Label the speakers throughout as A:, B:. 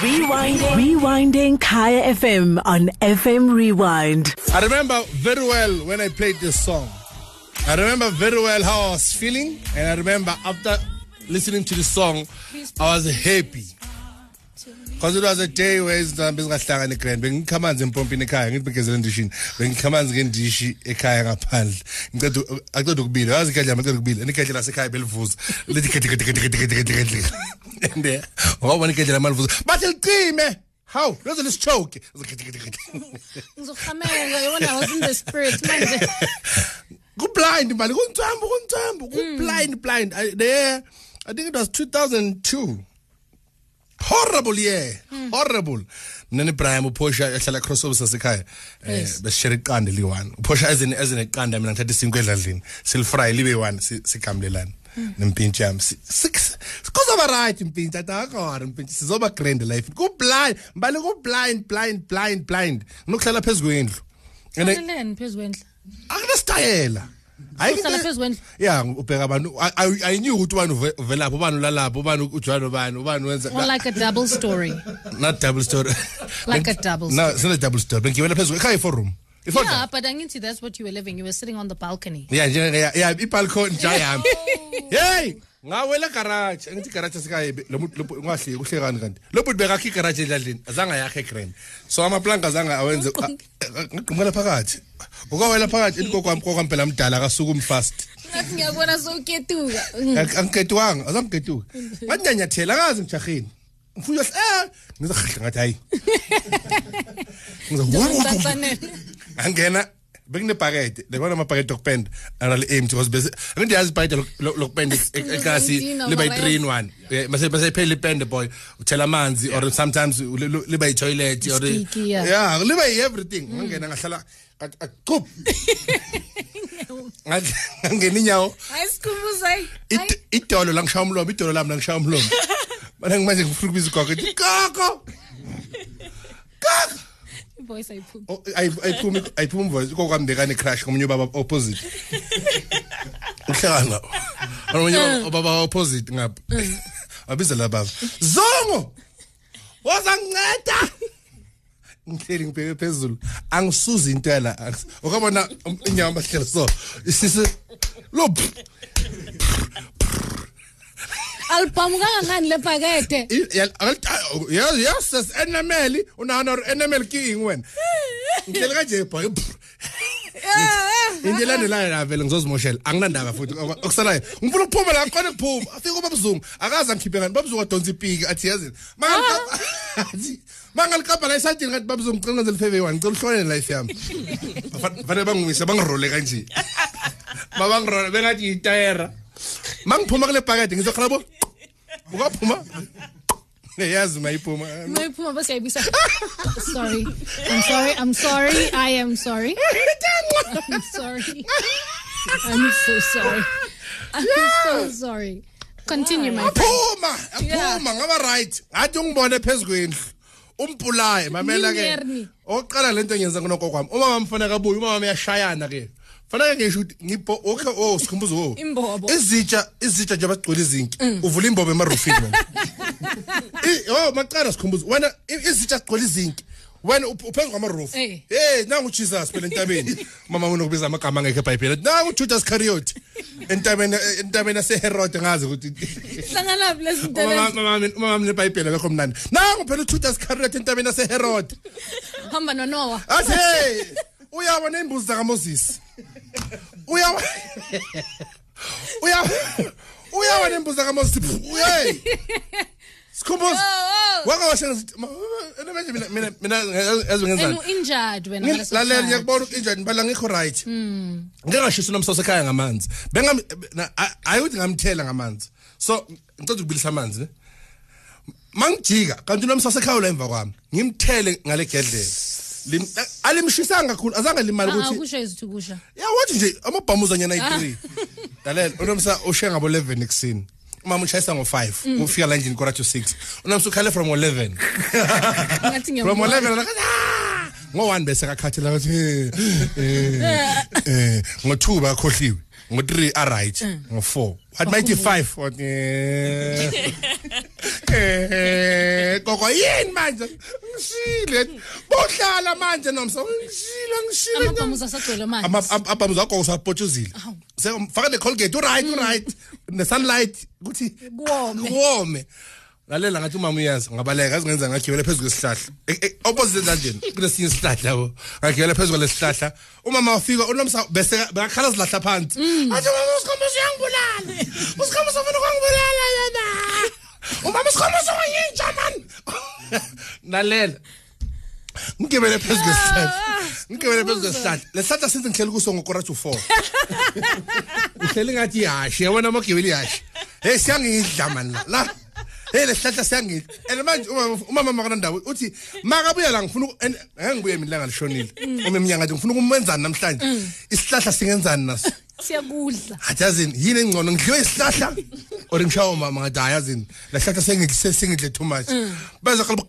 A: Rewinding. Rewinding Kaya FM on FM Rewind.
B: I remember very well when I played this song. I remember very well how I was feeling, and I remember after listening to the song, I was happy. Because it was a day where izintambo zingahlangana egrand. Bengikha amanzi empompini ekhaya ngithi begezela endishini bengikha amanzi ngendishi ekhaya ngaphandle. Ngiceda aceda ukubila. Yazi ikhehle yami aceda ukubila. Ikhehle lasekhaya belivuza. Lithi khehle and eh, wawubona ikhehle lami alivuza. Bathi licime hawu loze lisichoke
C: ngizohameka yabona I was in the spirit manje.
B: Ku-blind mali. Kuntambo kuntambo. Ku-blind blind. I, there i think it was 2002 horrible yeah. Mm. horrible. Nene Brian uphosha ehlala crossover sasekhaya eh besishare iqanda li1 uphosha as in as in iqanda mina ngithatha isinkwe edladlini silfry libe 1 sigamlelana hmm. nempintshi yami six kuzoba right impintshi atakora impintshi sizoba grand life. Ku blind mbali ku blind blind blind blind. Nginokuhlala phezulu kwendlu.
C: Ngene phezulu kwendlu.
B: Akunasitayela. Ya ubheka abantu ayinyuki ukuthi ubani uve- uvelaphi ubani ulalaphi ubani ujwayele ubani ubani wenza
C: like a double story.
B: Not double story.
C: Like a double story.
B: no sine double story. Bengiyela phezulu ekhaya i-four
C: yeah but angithi that's what you were living. You were sitting on the balcony.
B: Ya njenge ya ya ibalcony nja yami oh. hey ngawela garage. Ngithi garage sekhaya lo muntu ungahleki uhlekani kanti? Lo muntu bekakhe igarage edladlini azange yakhe grand so amaplanka azange awenze ngaqhumela phakathi ukawela phakathi inkoko kwampela mdala akasuka umfast
C: ngathi ngiyabona sowuketuka.
B: Angiketuwanga azamketuka nganyanyathela akazi mjahini ngifuna eh ngizahla ngathi hayi.
C: Ngizawuwa
B: angena bekunebhakede lebona amabhakede okupenda anali empty because bese ngiyazi ibhakede lokupenda ekasi liba yi-3 in 1 Eh, bese bese iphela ipende boy. Uthela amanzi or sometimes li- li- liba yi-toilet or
C: yeah.
B: yeah liba yi-everything ngangena ngahlala akup ngangena inyawo
C: hayi sikhumbuza hayi
B: Id- idolo la ngishaya umlomo idolo lami la ngishaya umlomo mana manje ngifuna ukubiza ugogo ithi gogo gogo
C: voice ayiphumi
B: Oh, ayi- ayiphumi ayiphumi umvoice ugogo wami bekane crash ngomunye ubaba opposite. Uhlekana ngomunye ubaba opposite ngapha. Wabiza la baba. Zongo! Woza nginceda ngihleli ngibheke phezulu. Angisuzi into yala ukabona um- inyawo bahlele so isisi lo
C: aliqhamuka ngani lebhakede
B: yazi yazi sas enemeli unana enemeli king wena. Ngicela kanje ibhakede eh, eh. indlela landelayo la vele ngizozimoshela anginandaba futhi okusalayo. Ngifuna ukuphuma la khona kuphuma afike ubabzungu akaze angikhiphe ngani. Babzungu adonsa ipiki athi yazini mangalikamba ah. la esajini kanti babzungu ngicela ngenze lifeve one ngicela uhlolele life yami. Fanele bangiwise bangirole kanje. Babangirole bengathi ngitayera mangiphuma kule bhakede ngizokhala bo? Ukaphuma? Yazi mayiphuma eh?
C: mayiphuma bese yayibisa. Sorry. I'm sorry i'm sorry. I am sorry. I'm sorry. I'm so sorry. I'm so sorry. Continue my
B: aphuma ngaba right. Ngathi ungibone phezukweni umpulaye mamela ke. Oqala lento ngiyenza kunoko kwami uma mamfanele kabuye uma mama yashayana ke fanele ngisho ukuthi ngipho okay oh sikhumbuzo oh.
C: Imbobo.
B: izitsha izitsha nje abagcwele izinki uvula imbobo emarufini wena. Oh maqala sikhumbuzo. Wena izitsha zigcwele izinki wena up- uphezu kwamaroof
C: Eh.
B: hey nangu Jesus phela entabeni. Mama unokubiza amagama angekho eBhayibhelini nangu Judas Iscariot entabeni entabeni yaseHerod ngazi ukuthi.
C: Hlangana lezi lezi
B: umama umama nebhayibheli akekho mnandi. Nangu phela ujudas iscariot entabeni yaseherod
C: hamba nonowa.
B: Athi hey uyabona imbuzi zakamoses uyaba uyaba uyabona imbuzi zakamoses. Hey sikhumbuzo wakawashe manje mina mina mina ezwe ngenzani?
C: Injured wena
B: lalela ngiyakubona ukuthi injani bala ngikho right. Ngingashisa nomsoso ekhaya ngamanzi. Bengam na- a- ayuthi ngamthela ngamanzi. So ngicela ukubilisa amanzi ne? Mangijika kanti nomsoso ekhaya la emva kwami ngimthele ngale gedlela alimshisanga kakhulu azange limali
C: Ah, ah,
B: ukuthi
C: kusho izithu kusha.
B: Ya wathi nje? Amabhamuza nyana ayi-3 lalela unomsa ushiya ngabo 11 ekuseni. Umama ushayisa ngo-5 ufika la endlini quarter to 6 unomsa ukhale from 11
C: ngathi
B: from
C: ngiyambona
B: 11 like, ah! ngo-1 bese kakhathela kathi eh, eh, eh, ngo-2 bakhohliwe ngo-3 aright. Ngo-4 wathi 95 wathi eh. Gogo yini manje? Ngishile. Bohlala manje nomsa. Ngishile ngishile.
C: Amabhamuza asagcwele manje.
B: Ama abhamuza akho usapotshuzile. Sefaka le Colgate right right. The sunlight kuthi
C: Kuwome.
B: Kuwome. Lalela ngathi umama uyazi ngabaleka azingenza ngagibele phezulu kwesihlahla. E- e- Opposite kanjeni kunesinye isihlahla yabo. Ngagibele phezulu kwesihlahla. Umama wafika unomsa bese bakhala zilahla phansi. Athi mama usikhomba uyangibulala. Usikhomba ufuna ukungibulala yena. Umama usikhomba uyintsha man. Lalela. ngigibele phezu kwesihlahla ngigibele phezu kwesihlahla lesihlahla since ngihleli kuso ngokora to 4 ngihleli ngathi ihashe yabona amagibeli ihashe hey siyangidla mani la. La. Hey lesihlahla siyangidla. And manje umama umama makana ndawo uthi makabuya la ngifuna uku- and ngeke ngibuye mina langa lishonile uma eminyaka nje ngifuna ukumenzani namhlanje? Isihlahla singenzani naso?
C: Siyakudla.
B: athi yazini yini engcono? Ngidliwe isihlahla? Or ngishawa umama ngathi hayi yazini la hlahla sengidle sengidle too much. Beza qalba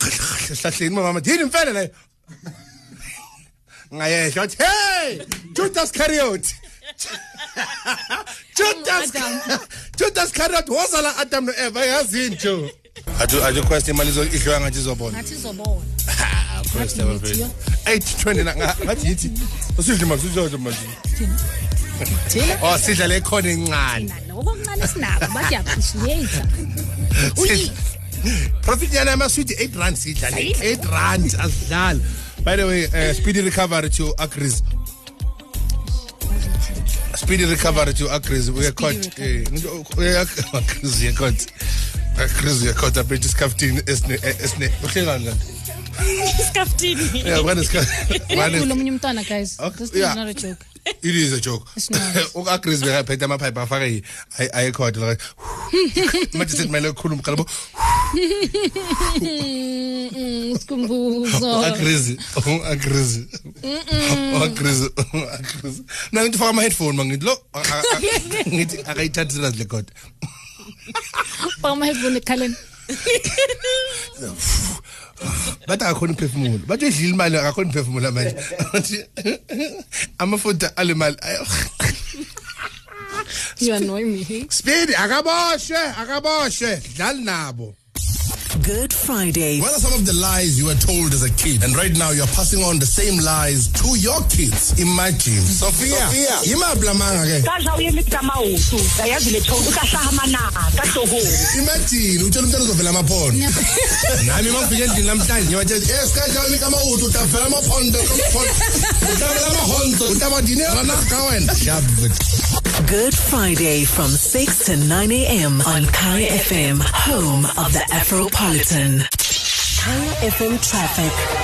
B: esihlahleni. Mama yini mfele la ngayehla wathi hey Judas Iscariot. Judas
C: Adam.
B: Judas Iscariot wazala Adam no Eva yazini jo athi athi question imali zo idliwa ngathi izobona.
C: Ngathi izobona.
B: Christ
C: Ngathi
B: ever
C: yithiyo.
B: 820 na ngathi yithi usidle manje uzojo manje.
C: thina?
B: Oh sidlale khona encane
C: lokho mncane sinako bathi appreciate
B: profit yana amaswidi 8 rand sidlale 8 rand asidlali by the way uh, speedy recovery to agrees speedy recovery to agrees uyekhot uyekhot agrees uyekhot aphethe isikhaftini esine esine uhlekani kanti
D: Skaftini.
B: yeah when is when
C: Ulo
B: is
C: munye umntwana guys.
B: Okay,
C: This
B: yeah.
C: is not a joke.
B: it is a joke
C: It's not.
B: ukagris bekaphethe amaphayiphi afake ayekhona la manje sekumele ukukhuluma qalabo
C: Mm, Sikhumbuzo.
B: agrizi agrizi agrizi agrizi na ngithi faka ama headphone mangithi lo ngithi akayithathi serious le code
C: Pama headphone ekhaleni.
B: Bathi akakhona imphefumulo bathi udlile imali akakhona imphefumulo manje amafutha ale mali
C: You annoy me.
B: speed akaboshwe akaboshwe dlali nabo
A: Good Friday.
B: What are some of the lies you were told as a kid? And right now you're passing on the same lies to your kids. Imagine. Sophia. Sophia. Yimaphi lamanga ke?
E: kadla uyelithi kamawusu ayazi le thonto ukahlaha manaka kahlohoni
B: Imagine utshela umntwana uzovela amaphondo. Nami mangifike endlini namhlanje ngiyathi yes kanjani ikama uthi utavela amaphondo amaphondo. Utavela amahonzo utavadini rana ka wena. Shabut.
A: Good Friday from 6 to 9 a.m. on Kaya FM, home of the Afropolitan. Kaya FM traffic.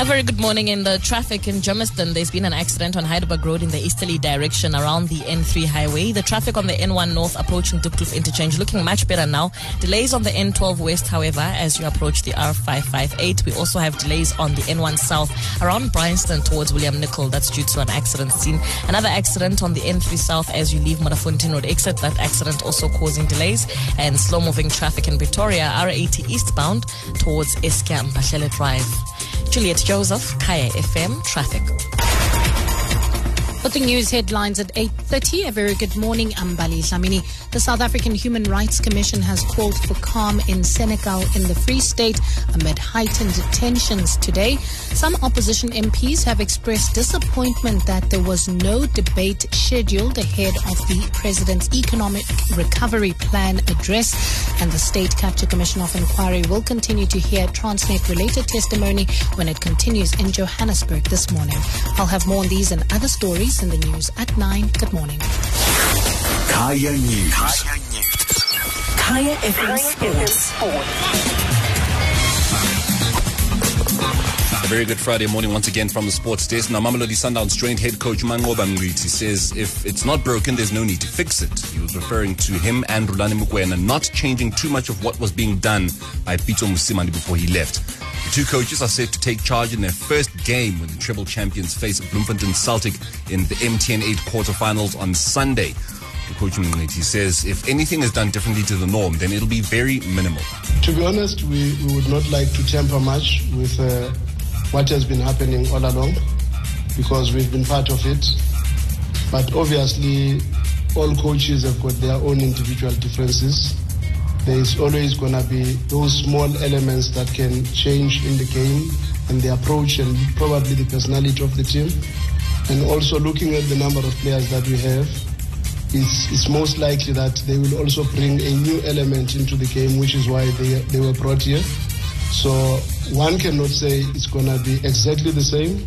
D: A very good morning in the traffic in Germiston. There's been an accident on Heidelberg Road in the easterly direction around the N3 highway. The traffic on the N1 North approaching Buccleuch interchange looking much better now. Delays on the N12 West, however, as you approach the R558. We also have delays on the N1 South around Bryanston towards William Nicol. That's due to an accident scene. Another accident on the N3 South as you leave Modderfontein Road exit. That accident also causing delays and slow moving traffic in Pretoria, R80 eastbound towards Escam, Bashele Drive. Juliet Joseph, Kaya FM Traffic.
C: Putting news headlines at 8.30. A very good morning. I'm Bali Shamini. The South African Human Rights Commission has called for calm in Senekal in the Free State amid heightened tensions today. Some opposition MPs have expressed disappointment that there was no debate scheduled ahead of the president's economic recovery plan address. And the State Capture Commission of Inquiry will continue to hear Transnet related testimony when it continues in Johannesburg this morning. I'll have more on these and other stories in the news at 9. Good morning.
F: Kaya News.
A: Kaya FM Sports.
F: A very good Friday morning once again from the sports desk. Now, Mamelodi Sundowns joint head coach Manqoba Mngqithi says if it's not broken, there's no need to fix it. He was referring to him and Rhulani Mokwena not changing too much of what was being done by Pitso Mosimane before he left. The two coaches are set to take charge in their first game when the treble champions face Bloemfontein Celtic in the MTN 8 quarterfinals on Sunday. The coach Mngqithi says if anything is done differently to the norm, then it'll be very minimal.
G: To be honest, we, we would not like to tamper much with uh, what has been happening all along because we've been part of it. But obviously, all coaches have got their own individual differences there's always going to be those small elements that can change in the game and the approach and probably the personality of the team. And also looking at the number of players that we have, it's, it's most likely that they will also bring a new element into the game, which is why they, they were brought here. So one cannot say it's going to be exactly the same,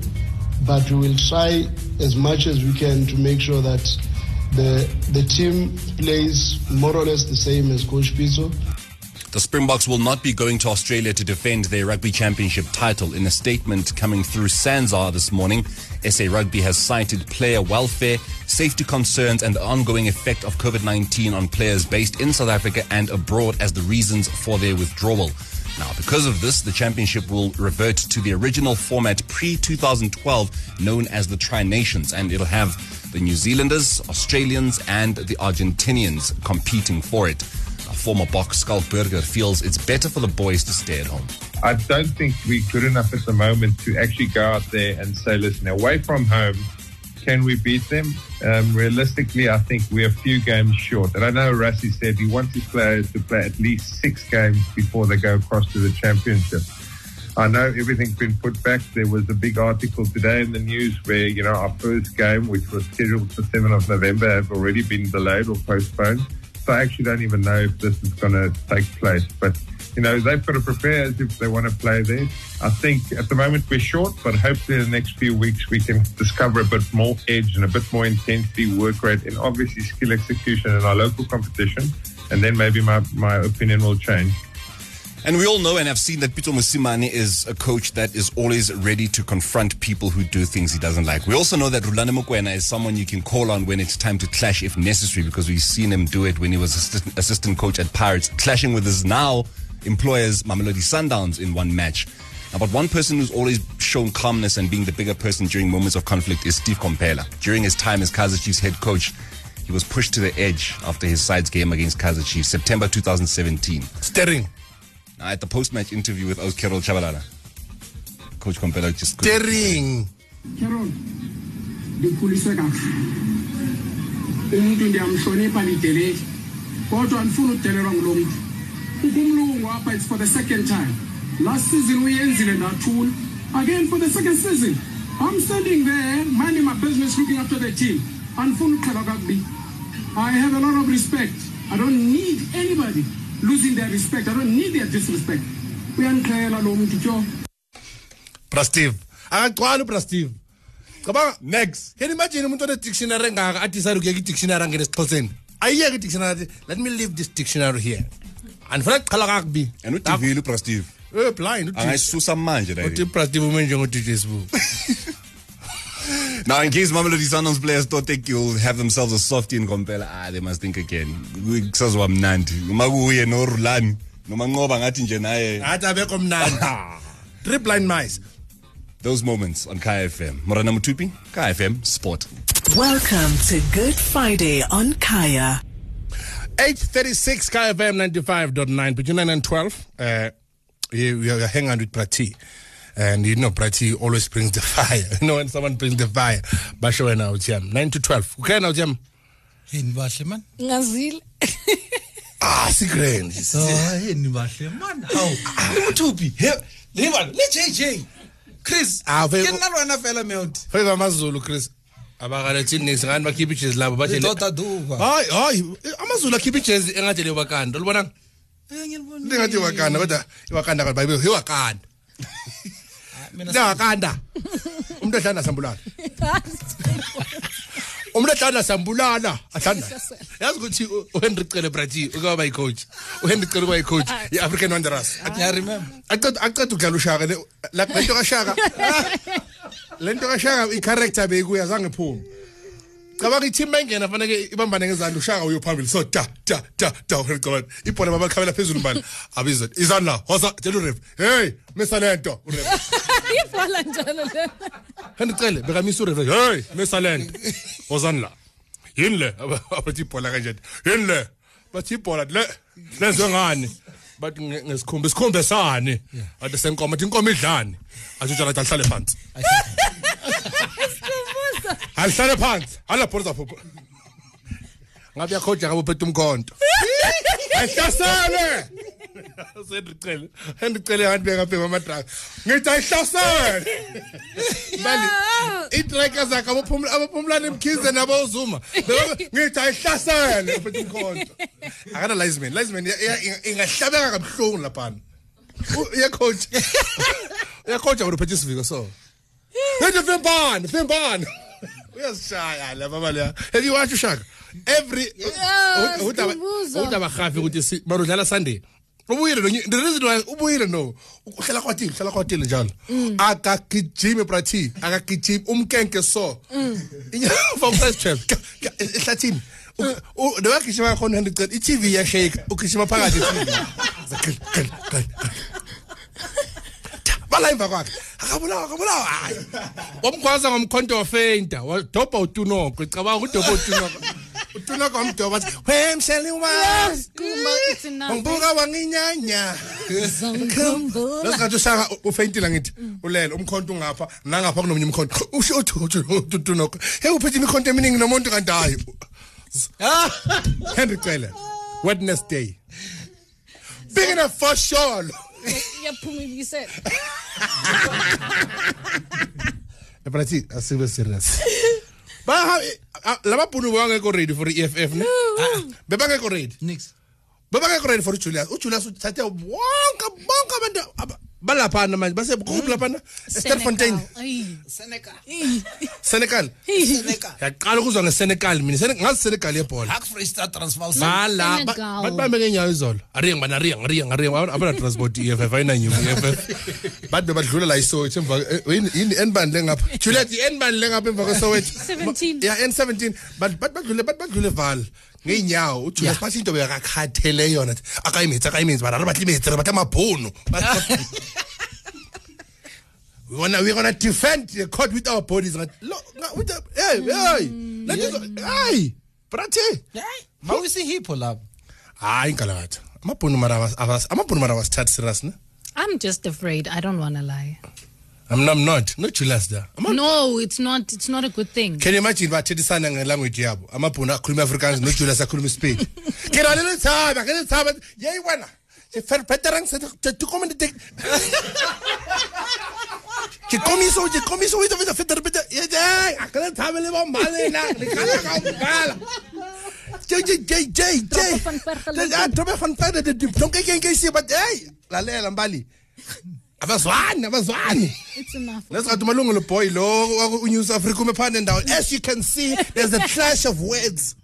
G: but we will try as much as we can to make sure that the, the team plays more or less the same as Coach Pitso.
F: The Springboks will not be going to Australia to defend their rugby championship title. In a statement coming through SANZAAR this morning, SA Rugby has cited player welfare, safety concerns, and the ongoing effect of COVID 19 on players based in South Africa and abroad as the reasons for their withdrawal. Now, because of this, the championship will revert to the original format pre 2012, known as the Tri Nations, and it'll have the New Zealanders, Australians, and the Argentinians competing for it. A former box Schalk Burger feels it's better for the boys to stay at home.
H: I don't think we're good enough at the moment to actually go out there and say, listen, away from home, can we beat them? Um, realistically, I think we're a few games short. And I know Rassie said he wants his players to play at least six games before they go across to the championship. I know everything's been put back. There was a big article today in the news where, you know, our first game, which was scheduled for 7th of November, have already been delayed or postponed. So I actually don't even know if this is going to take place. But, you know, they've got to prepare if they want to play there. I think at the moment we're short, but hopefully in the next few weeks we can discover a bit more edge and a bit more intensity, work rate, and obviously skill execution in our local competition. And then maybe my, my opinion will change.
F: And we all know and have seen that Pitso Mosimane is a coach that is always ready to confront people who do things he doesn't like. We also know that Rhulani Mokwena is someone you can call on when it's time to clash if necessary because we've seen him do it when he was assistant, assistant coach at Pirates, clashing with his now employers, Mamelodi Sundowns, in one match. Now, but one person who's always shown calmness and being the bigger person during moments of conflict is Steve Komphela. During his time as Kaizer Chiefs head coach, he was pushed to the edge after his side's game against Kaizer Chiefs, September 2017.
B: Steering.
F: Now, at the post-match interview with Oz Carol Tshabalala, Coach Komphela just couldn't-
B: Steering.
I: Carol ndikhulise kahle umuntu ndiyamhlonipha lideleli kodwa andifuni udelelwa ngulo mntu ukumlungu apha it's for the second time. Last season uyenzile ndathula again for the second season i'm standing there minding my business looking after the team. Andifuni uqhelwa kakubi i have a lot of respect. I don't need anybody losing their respect. I don't need their disrespect. Uyandiqhela lo mntu tyo
B: bra steve. Akagcwali bra steve. Cabanga
F: Next.
B: can you imagine umuntu one-dictionary engaka adicide ukuyeka i-dictionary angene esixhoseni? Ayiyeke i-dictionary let me leave this dictionary here andifuna kuqhala kakubi
F: And uDivile uBra Steve
B: Eh, blind uthi-
F: angayisusa manje la
B: uthi bra steve ume njengo-dj sbu
F: Now, in case Mamelodi Sundowns players don't think you'll have themselves a softie in Komphela, ah, they must think again. Kusazwa mnandi. Uma kuye no Rhulani, noma Ngoba ngathi nje naye.
B: athi abekho mnandi three blind mice
F: Those moments on Kaya FM. Morana Mutupi, Kaya FM Sport.
A: Welcome to Good Friday on Kaya.
B: 836 KFM 95.9 between 9 and 12 uh you, you are hanging out with Prati and you know Prati always brings the fire. You know when someone brings the fire basho wena uthiyam 9 to 12 okay now uthiyam
J: yini bahle man.
C: Ngazile.
B: Ah sigrand
J: oh yini bahle man. Hawu umthupi he le bana le JJ Chris
B: Ah, ve-
J: ke nna le wena fela meuti
B: favor amazulu Chris abakalethin nix ngani bakhiphe ibeaches labo
J: bathehayi
B: hayi amazulu akhiphe iijezi engathi
J: lewakanda
B: olubonanga ndingathi wakanda kodwa iwakanda kanti bayibe
J: yiwakanda
B: ndingakanda umntu ehlala nasambulala umntu ehlala nasambulala ahlanda yazi ukuthi uhenry cele brati ukaba yicoach uhenry cele ukuba yicoach i-african wanderers aceda ukudlala ushaka lento kashaka Lento kaShaka i-character beyikuya zange phumi. Cabanga i-team mengena fanele ibambane ngezandla ushaka uyo phambili. So da da da da uHenry ibhola babakhabela phezulu mbali abizwa izandla hosa tell uref. Hey misa lento uref.
C: Ibhola njalo le.
B: Handicele bekamisa uref. Hey mesalent ozani la yini le? Abathi ibhola kanjani? Yini le? Bathi ibhola le lenziwe ngani? Bathi nge- ngesikhumba isikhumba sani ade senkomo athi inkomo idlani. Athi utshela athi alihlale phansi. Alihlale phansi. Alabhola zapho ngabe yakhoja ngabe uphethe umkhonto? Ayihlasele sendicele. Sendicele ngandibeka phe ngamadraka ngithi ayihlasele i-drikers akhe abaphumlana emkhize nabozuma. Ngithi ayihlasele phethe inkonto akana lizeman lizeman ingahlabeka kabuhlungu laphana. Uyacoach uyacoacha wena uphethe isiviko so. Ngithi fembani fembani uyasishaya laba baleya have you watch ushaka? Every udaba udaba khafi ukuthi barudlala sunday? Ubuyile no the reason why ubuyile no uhlala kwatile uhlala kwatile njalo. Akagijimi brati akagijimi umkenke so. From first chef ehlathini? Newagijima khona handicela i-tv iyashake ugijima phakathi i-tv bala emva kwakhe. Akabulawa akabulawa hayi. Wamkhwaza ngomkhonto wafeinta wadobha utunoko cabanga udobha utunoko utunoko wamdoba athi we msheli wazi
C: Kumba, it's enough.
B: ngibuka wanginyanya
C: Ngikhumbula.
B: lesikhathi ushaka ufeyintile ngithi ulele umkhonto ungapha nangapha kunomunye umkhonto usho utunoko hey uphethe imikhonto eminingi nomuntu kanti hayi henry cele wednesday big enough for sure
C: Iyaphuma ibisela.
B: Brati, asibe serious. Ba lababhunu bangekho ready for i-EFF ne? Ah, ah, Bebangekho ready.
J: nix
B: babake kuride for ujulius. Ujulius uthathe wonke bonke abantu balaphana manje basebukhulu laphana? Esterfontein
C: senegal.
B: Senegal. Yaqala ukuzwa ngesenegal mina. Ngazi senegal yebhola. Mala batibambe ngeenyawo izolo. Ariyeng bana ariyeng ariyeng ariyeng abanatransport i-eff ayinanyuka i-eff bathi bebadlula la isowethu emva eh, yini enbani lengapha juliet yi-enbani lengapha emva
C: kwesowethu
B: ya n seventeen. Bathi badlule badlule vala ngeenyawo ujulius bathi into bekakhathele yona. Akayimitsi akayimitsi barara bathi imitsi bathi amabhunu. We wanna we gonna defend the court with our bodies. Ngathi lo nga- with the- hey hey let us mm. hey brati
J: mawuyisihipho lapho.
B: Hayi nkalakatha amabhunu mara awas- awas- amabhunu mara wasithathi serious ne?
C: I'm just afraid. I don't want to lie.
B: I'm, I'm not. No julius da Ama-
C: No, it's not. It's not a good thing.
B: can you imagine bathethisana ngelanguage yabo amabhunu akhuluma afrikaans nojulius akhuluma ispain ke na le letshaba ke letshaba yei wena beterang sekomende ke komiso ke komiso wita wita fetere bete ye ye a ke letshaba le bo malena le kana ka bala J J J J J.
C: Van Bergelen.
B: Ja, Trobe van Bergelen de don't ke ke se but hey lalela mbali abazwani abazwani.
C: It's enough.
B: lesikhathi umalungelo boy lo unews africa ume phana as you can see there's a clash of words.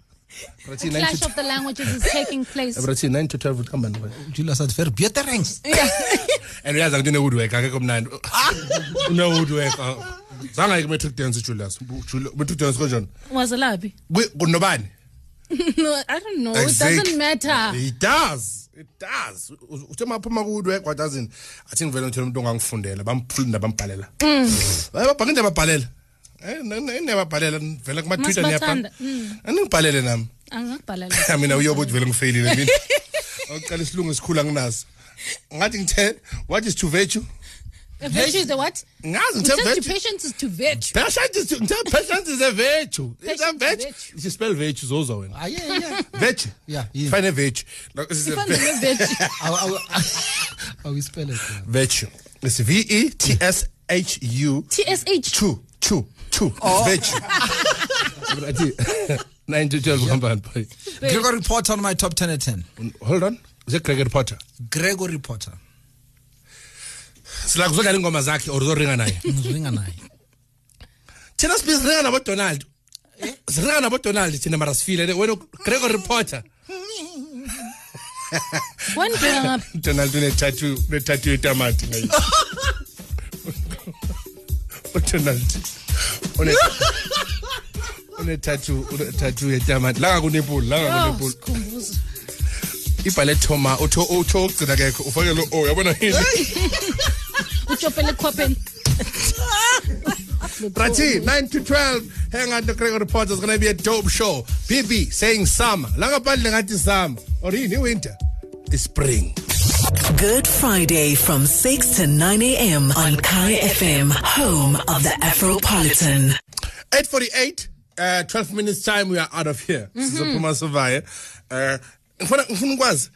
C: Clash of the languages is taking place.
B: Brathi, 9 to 12 ukhamba nabo
J: julius athi ver beterings
B: and uyazi ukuthi une-woodwork akekho mnandi. Ah. Une-woodwork ah. zange ayike metric dance ujulius. Jul- metric dance kanjani
C: Was alabi?
B: Kwi- kunobani?
C: No, I don't know. It doesn't matter.
B: it does it does. Uthe maphuma ku-woodwork wadazini athi ngivele ngithole umuntu ongangifundela bamfunda bambhalela babhange into yababhalela. Ine yababhalela vele kuma-twitter
C: Masibathanda.
B: niyabhala aningibhalele nami.
C: Angakubhalela.
B: mina uyobe uthi vele ngifeyilile mina. Okuqala isilungu esikhulu anginaso. Ngathi ngithe what is to virtue?
C: A virtue is the what?
B: ngazi
C: It
B: ngithe virtue.
C: patience is to virtue.
B: Patience is to- ngithe patience is a virtue. It's a virtue.
C: virtue.
B: you spell virtue zozo wena
J: Ah, yeah, yeah.
B: virtue.
J: Yeah, yeah.
B: find a virtue. Like, this is a
C: Ifana ne-virtue.
J: awuyispele
B: virtue. It's v e t s h u.
C: TSH.
B: two two two virtue. Athi, 9 to 12 hambani boy
J: gregory potter on my top 10 at 10
B: hold on. Is it Gregory Potter?
J: Gregory potter
B: sila kuzodlala ingoma zakhe or uzoringa naye?
J: Ngizoringa naye.
B: Thina sibe siringa nabodonald siringa nabodonald thina mara sifile wena gregor
C: reporter. Ngaphi?
B: donald unetatu unetatu yetamati ngayo udonald une unetatu unetatu yetamati langa kunepuli langa
C: Oh,
B: ibhale thoma utho utho ugcina kekho ufake lo o yabona yini
C: Uchopele khwapheni.
B: Brati, 9 to 12, hang on the Gregor Reporter. It's going to be a dope show. BB saying summer. Langa pali ngati summer. Or in winter. It's spring.
A: Good Friday from 6 to 9 a.m. on Kaya FM, home of the Afropolitan.
B: 848, uh, 12 minutes time, we are out of here. Sizophuma sivaya. Uh, ngifuna ngifuna ukwazi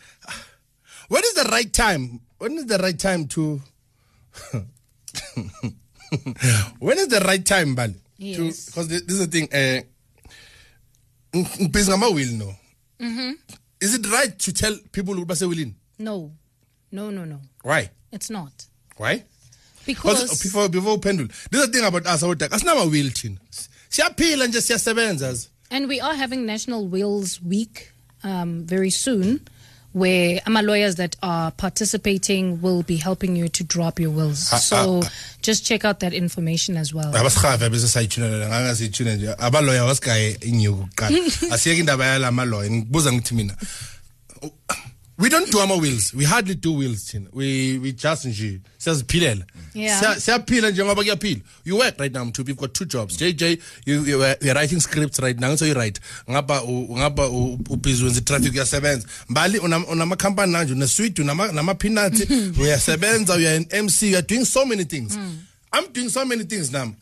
B: When is the right time? When is the right time to? when is the right time, Bali?
C: Yes.
B: Because this is the thing. Uh, ngama-will no
C: Mm-hmm.
B: is it right to tell people ukuthi basewilini
C: No, no, no, no.
B: why
C: It's not
B: why
C: because
B: before before uphendule this is the thing about us awodaka asinama-will thina siyaphila nje siyasebenza.
C: And we are having National Wills Week um, very soon, where AMA lawyers that are participating will be helping you to drop your wills.
B: Ah,
C: So
B: ah,
C: just check out that information as well.
B: abasihafe bese sayithunelela nje. Abaloya wasigaye inyuku kuqala asiyeke indaba yala maloya ngibuza ngithi mina we don't do ama-wills we hardly do wills thina. We, we just nje siyaziphilela
C: Yeah.
B: Siya- siyaphila njengoba kuyaphila you work right now mthupi you've got two jobs. Jj you, you, are- you're writing scripts right now so you write. U- ngapha u- ubhizi wenza itraffic uyasebenza mbali unam- unamakhampani nanje unesweet nama-peanuts uyasebenza you're an mc you're doing so many things. Hmm. I'm doing so many things nam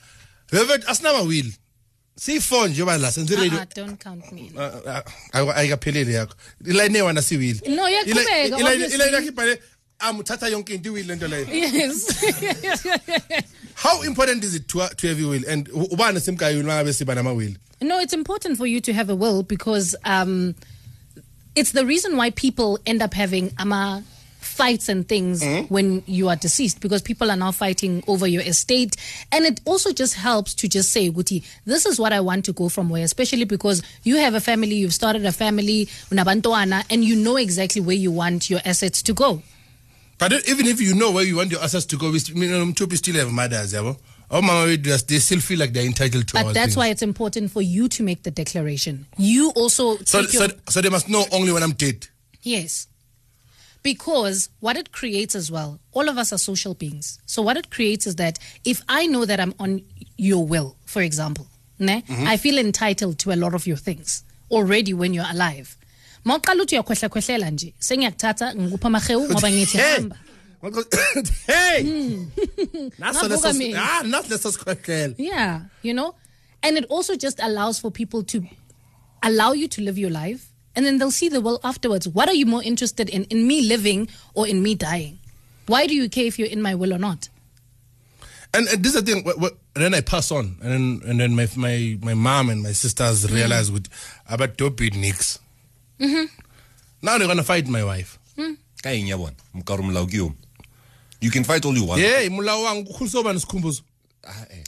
B: vevet asinama-will siyi-four nje yoba la senze radio.
C: Uh-uh, don't count me. in.
B: Ayi- ayikapheleli yakho ilayini eyi-one asiwili
C: No, iyaqhubeka,
B: ilayini yakho ibhale amuthatha yonke into iwili leyo.
C: Yes.
B: how important is it to, to have a will? And ubani simgayini mangabe siba nama-will
C: no, it's important for you to have a will because um, it's the reason why people end up having ama fights and things when you are deceased because people are now fighting over your estate. And it also just helps to just say Guti, this is what I want to go from where especially because you have a family you've started a family unabantwana and you know exactly where you want your assets to go
B: but even if you know where you want your assets to go we st- mina nomthuphi still have mothers yabo omama wethu they still feel like they're entitled to
C: but that's
B: things.
C: why it's important for you to make the declaration you also
B: so,
C: take your
B: so, so they must know only when i'm dead
C: Yes. Because what it creates as well, all of us are social beings. So what it creates is that if I know that I'm on your will, for example, ne, mm-hmm. I feel entitled to a lot of your things already when you're alive. Mawuqala uthi uyakhwehla khwehlela nje sengiyakuthatha ngikupha amahewu ngoba ngithi hamba
B: hey naso leso
C: mina.
B: ah naso leso sikhwehlela
C: Yeah, you know? And it also just allows for people to allow you to live your life and then they'll see the will afterwards. What are you more interested in, in me living or in me dying? Why do you care if you're in my will or not?
B: And, and this is the thing. wh- wh- then I pass on, and then and then my my my mom and my sisters
C: Mm.
B: realize with about dope nicks.
C: Mm-hmm.
B: Now they're gonna fight my wife.
F: ka eng ya bona mokare molao ke yo you can fight all you want
B: Yeah, mulao wangu kukhulisa ubani isikhumbuzo.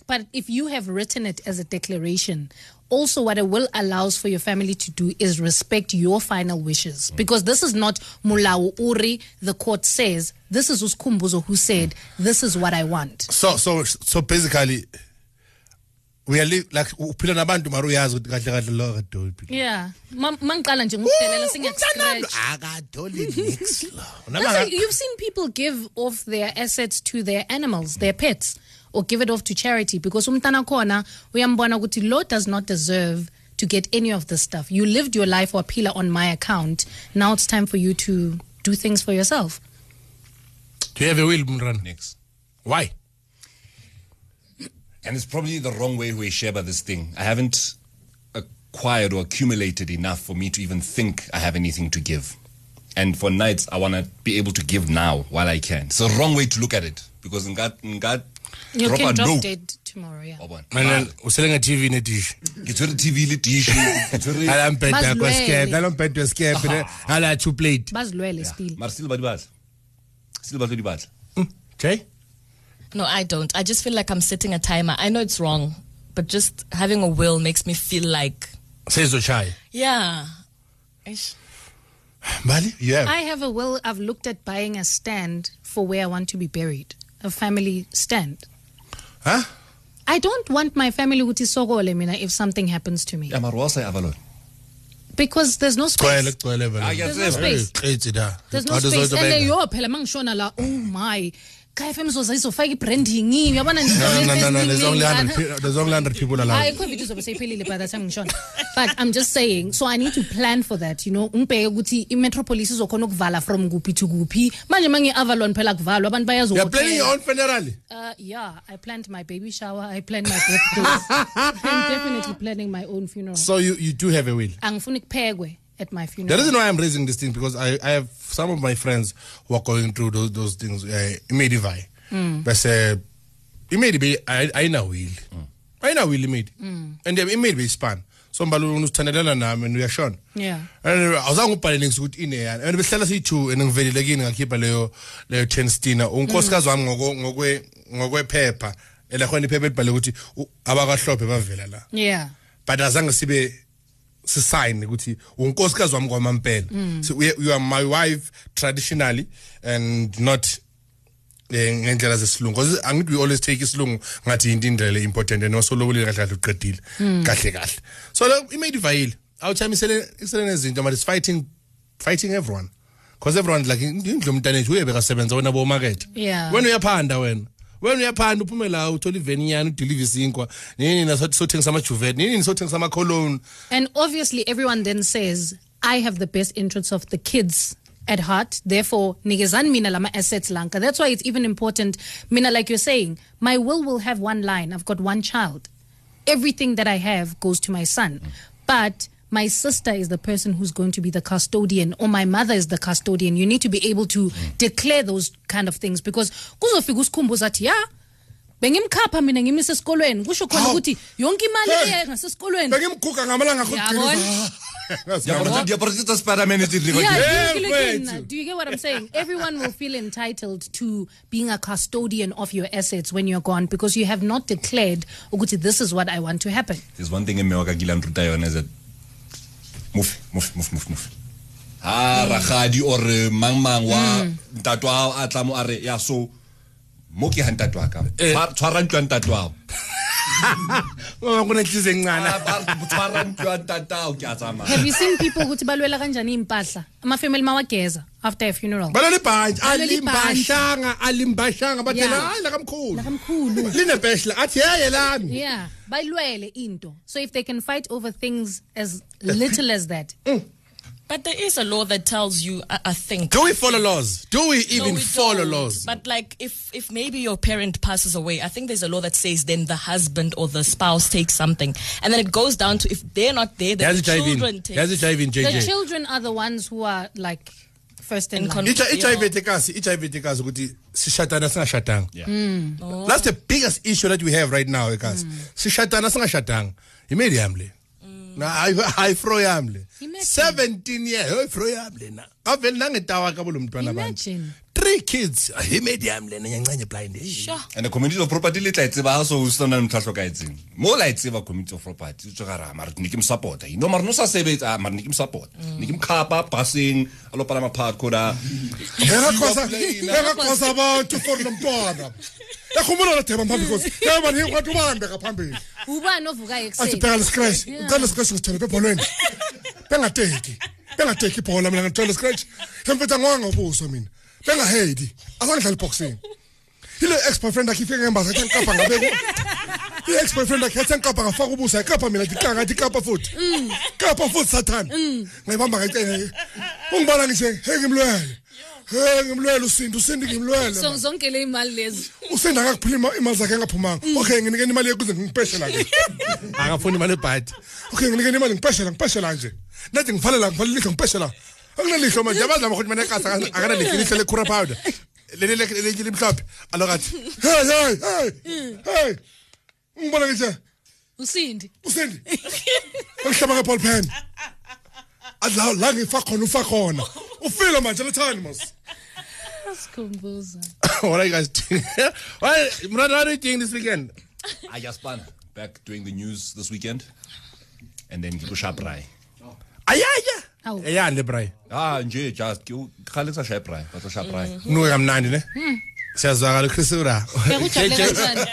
C: But if you have written it as a declaration, also what a will allows for your family to do is respect your final wishes. Because this is not Mulao Uri, the court says, this is Uskumbuzo who said, this is what I want.
B: So so so basically, we are li- like uphila nabantu mara uyazi ukuthi kahle kahle lo akadoli.
C: Yeah. Ma- mangiqala nje ngokudelela
B: Umntanami
C: singaku-scratch.
B: akadoli nicks lo.
C: That's you've seen people give off their assets to their animals, their pets, or give it off to charity because umntana khona uyambona ukuthi lo does not deserve to get any of this stuff. You lived your life wapila on my account. Now it's time for you to do things for yourself.
B: Do you have a will, Mran?
F: next
B: Why?
F: And it's probably the wrong way we share about this thing i haven't acquired or accumulated enough for me to even think i have anything to give and for nights i want to be able to give now while i can it's the wrong way to look at it because ngat ngat
C: You
F: drop
C: can drop
F: no
C: dead tomorrow, yeah.
F: Wa bona?
B: And ah. then uh, usele nga TV ne dish.
F: ke tv le dish ke tshwere
B: Ala mpeta kwa
C: Bazilwele.
B: scare, ala mpeta kwa scare, ne ah. ala two plate.
C: Bazilwele still.
F: mara still ba di batla still ba tlo di batla hmm,
B: Okay?
D: No, I don't. I just feel like I'm setting a timer. I know it's wrong, but just having a will makes me feel like,
B: Says Ochai.
D: yeah. Ish.
B: Bali, you have.
C: I have a will. I've looked at buying a stand for where I want to be buried, a family stand.
B: Huh?
C: I don't want my family ukuthi sokole mina if something happens to me
F: ya mara wa sa avalon
C: because there's no
B: Gcwele,
C: space.
B: gcwele vele.
C: There's no space.
B: Qithi da.
C: There's no
B: Awuthi
C: space.
B: zozo
C: And then
B: benga.
C: yo phela mangishona la oh my Kaya FM izoza izofaka ibranding uyabona nje
B: No, no, no, no, there's only 100 there's only 100 people allowed.
C: hayi covid izobe seyiphelile by the time ngishona but i'm just saying so i need to plan for that you know ngibheke ukuthi i-metropolis izokhona ukuvala from kuphi to kuphi manje ma ngi-avalon phela kuvalwa abantu
B: You're planning your own funeral?
C: Uh, yeah, I planned my baby shower. I planned my birthdays. I'm definitely planning my own funeral.
B: So you, you do have a will.
C: Angifuni kuphekwe. At my funeral.
B: The reason why I'm raising this thing because I, I have some of my friends who are going through those those things. Uh, imedi
C: Mm.
B: bese imedi be ayinawili ayinawili imedi and imedi beyispan so mbalula usithandelela nami and uyashona
C: Yeah.
B: and awuzange ubhalele ngisuthi ukuthi ineyani and behlala siyi-two and ngivelile kini ngakhipha leyo leyo ten stina unkosikazi wami ngokwe- ngokwe- ngokwephepha elakhona iphepha elibhale ukuthi u- abakahlophe bavela la
C: Yeah.
B: but azange sibe sisign ukuthi unkosikazi wami kwamampela. So you are my wife traditionally and not eh, ngendlela zesilungu. Because angithi we always take isilungu ngathi into indlela important and wasolobulile kahle kahle uqedile. Kahle kahle. So lo imade ivayile awuthamisele isele nezinto but it's fighting fighting everyone. Because everyone like indlu umntanethu uye bekasebenza wena bomarket
C: Yeah.
B: wena uyaphanda wena. Wena uyaphanda uphume la uthola iveni yani udelive isinkwa nini nasothengisa amajuvet nini nisothengisa amacolone
C: And obviously, everyone then says, I have the best interests of the kids at heart. Therefore, nigezan mina lama assets lanka. That's why it's even important. Mina, like you're saying, my will will have one line. I've got one child. Everything that I have goes to my son. But my sister is the person who's going to be the custodian, or my mother is the custodian. You need to be able to declare those kind of things because kuzofika usikhumbuza athi ya bengimkhapha mina ngimise esikolweni kusho khona
B: Hawu.
C: ukuthi yonke imali
B: Hey.
C: iye ngasesikolweni
B: bengimguga ngamalanga
C: Yabona?
F: diaparo tsa spiderman tse di
C: Yeah,
B: Yeah,
C: do, you get, do you get what I'm saying? Everyone will feel entitled to being a custodian of your assets when you're gone because you have not declared, ukuthi, this is what I want to happen.
F: There's one thing mme wa ka kile a nruta is that move move move move move ha ragadi or eh, mang mang wa ntate wa a tla mo a re ya so mo ke ha ntate wa ka. Tshwa- tshwara ntlo ya ntate wa
B: kunenhliziyo encane
F: tshwara ntlo ya ntate wa ke a tsamaya
C: Have you seen people ukuthi balwela kanjani impahla? Amafamily mawageza after a funeral.
B: balala ibhantshi
C: Balala ibhantshi.
B: alimbashanga alimbashanga bathela
C: Yeah.
B: hayi lakamkhulu
C: Lakamkhulu.
B: linebheshla athi yeye lami
C: Yeah, balwele into. So if they can fight over things as little as that,
D: But there is a law that tells you, I, I think.
B: do we follow laws do we
D: No,
B: even
D: we
B: follow
D: don't.
B: laws
D: But like, if if maybe your parent passes away, I think there's a law that says then the husband or the spouse takes something, and then it goes down to if they're not there, then
B: yazi
D: the children
B: ijayivini
D: take.
B: yazi ijayivini
C: the
B: jj
C: children are the ones who are like first in
D: In
C: line.
D: con-
B: i-hiv etekazi i-hiv etekazi ukuthi sishatana singashatanga
C: Mm.
D: Oh.
B: that's the biggest issue that we have right now ekazi sishatana singashatanga imeli yami le na hayi fro yami le
C: Imagine.
B: 17 years. Hayi fro yami le na avele nangetawa kabo lo mntwana abantu
C: Imagine.
B: three kids. Imedi yami lena nyancanye blind
D: Sure.
F: and the community of property le tla e tseba ha so o sena le motlhatlho ka etseng. Mo la e tseba community of property o tswe ka ra mara ne ke mo support you know mara no sa sebetsa ah, mara ne ke mo support ne ke mo khapa busing a lo palama part koda
B: engakhosa abantu for lo mntwana yakhumbula la. deba mphambi kosi yeba ni kwathi ubambe ngaphambili
C: ubani ovukayo
B: athi
C: ekuseni
B: bheka lescratch ngicela scratch ngithole ebholweni bengateki. Bengateki ibhola mina ngithole scratch ngempetha ngwanga ubuso mina. Bengahedi. Asangidlala iboxing. Ile ex boyfriend akhe ifike ngembaza athi ngikapha ngabe i ex boyfriend akhe athi ngikapha ngafaka ubuso ayikapha mina dikanga athi kapa futhi. Kapha futhi sathana ngayibamba ngayicela ungibona ngishe hey ngimlwele hey ngimlwele usinto usindi ngimlwele
C: so zonke le imali lezi.
B: Usenda akakuphila imali zakhe engaphumanga okay nginikeni imali yekuze ngipeshela ke. Akafuni imali ebhadi. Okay nginikeni imali ngipeshela ngipeshela nje. Nathi ngivalela ngivalela ilihlo ngipeshela akunalihlo manje abazama ukuthi mina ekasa akanalihlo ilihlo lekura powder. Leli leli limhlophe alokathi hey hey hey hey. Ngibona ngisho
C: usindi.
B: Usindi ngihlaba ngeball pen. Adla la ngifa khona ufa khona. Ufile manje lethani mos.
C: sikhumbuza
B: what are you guys doing well what are you doing this weekend?
F: Ayaspana back doing the news this weekend. And then ngiko shaprai
B: ayaya ah,
C: Awu.
B: eyande bray
F: ah nje just ke khale sa shaprai ba shaprai mm-hmm.
B: nuke kamnandi ne? Hmm. Siyazwakala uchrisura
C: Uyakujabula kanjani?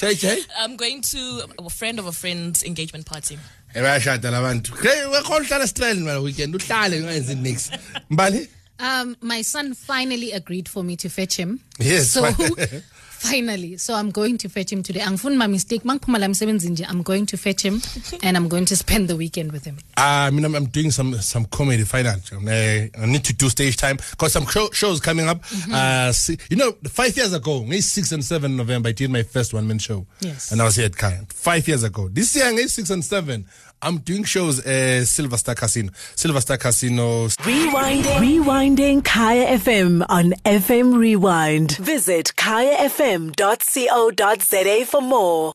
B: jj
D: I'm going to a friend of a friend's engagement party.
B: bayashada labantu wekhona uhlala estrand mala weekend uhlale ungayenzi nix mbali
C: Um, my son finally agreed for me to fetch him.
B: Yes,
C: So finally, so I'm going to fetch him today. Angifuni my mistake. Mangiphuma la emsebenzini nje, I'm going to fetch him and I'm going to spend the weekend with him.
B: I mean, I'm, I'm doing some some comedy finance. I, I need to do stage time because some show, shows coming up. Uh, see, you know, five years ago, May 6 and 7 November, I did my first one man show.
C: Yes.
B: And I was here at Kai. Five years ago. This year, May 6 and 7, I'm doing shows at Silver Star Casino. Silver Star Casino.
A: Rewinding. Rewinding Kaya FM on FM Rewind. Visit kayafm.co.za for more.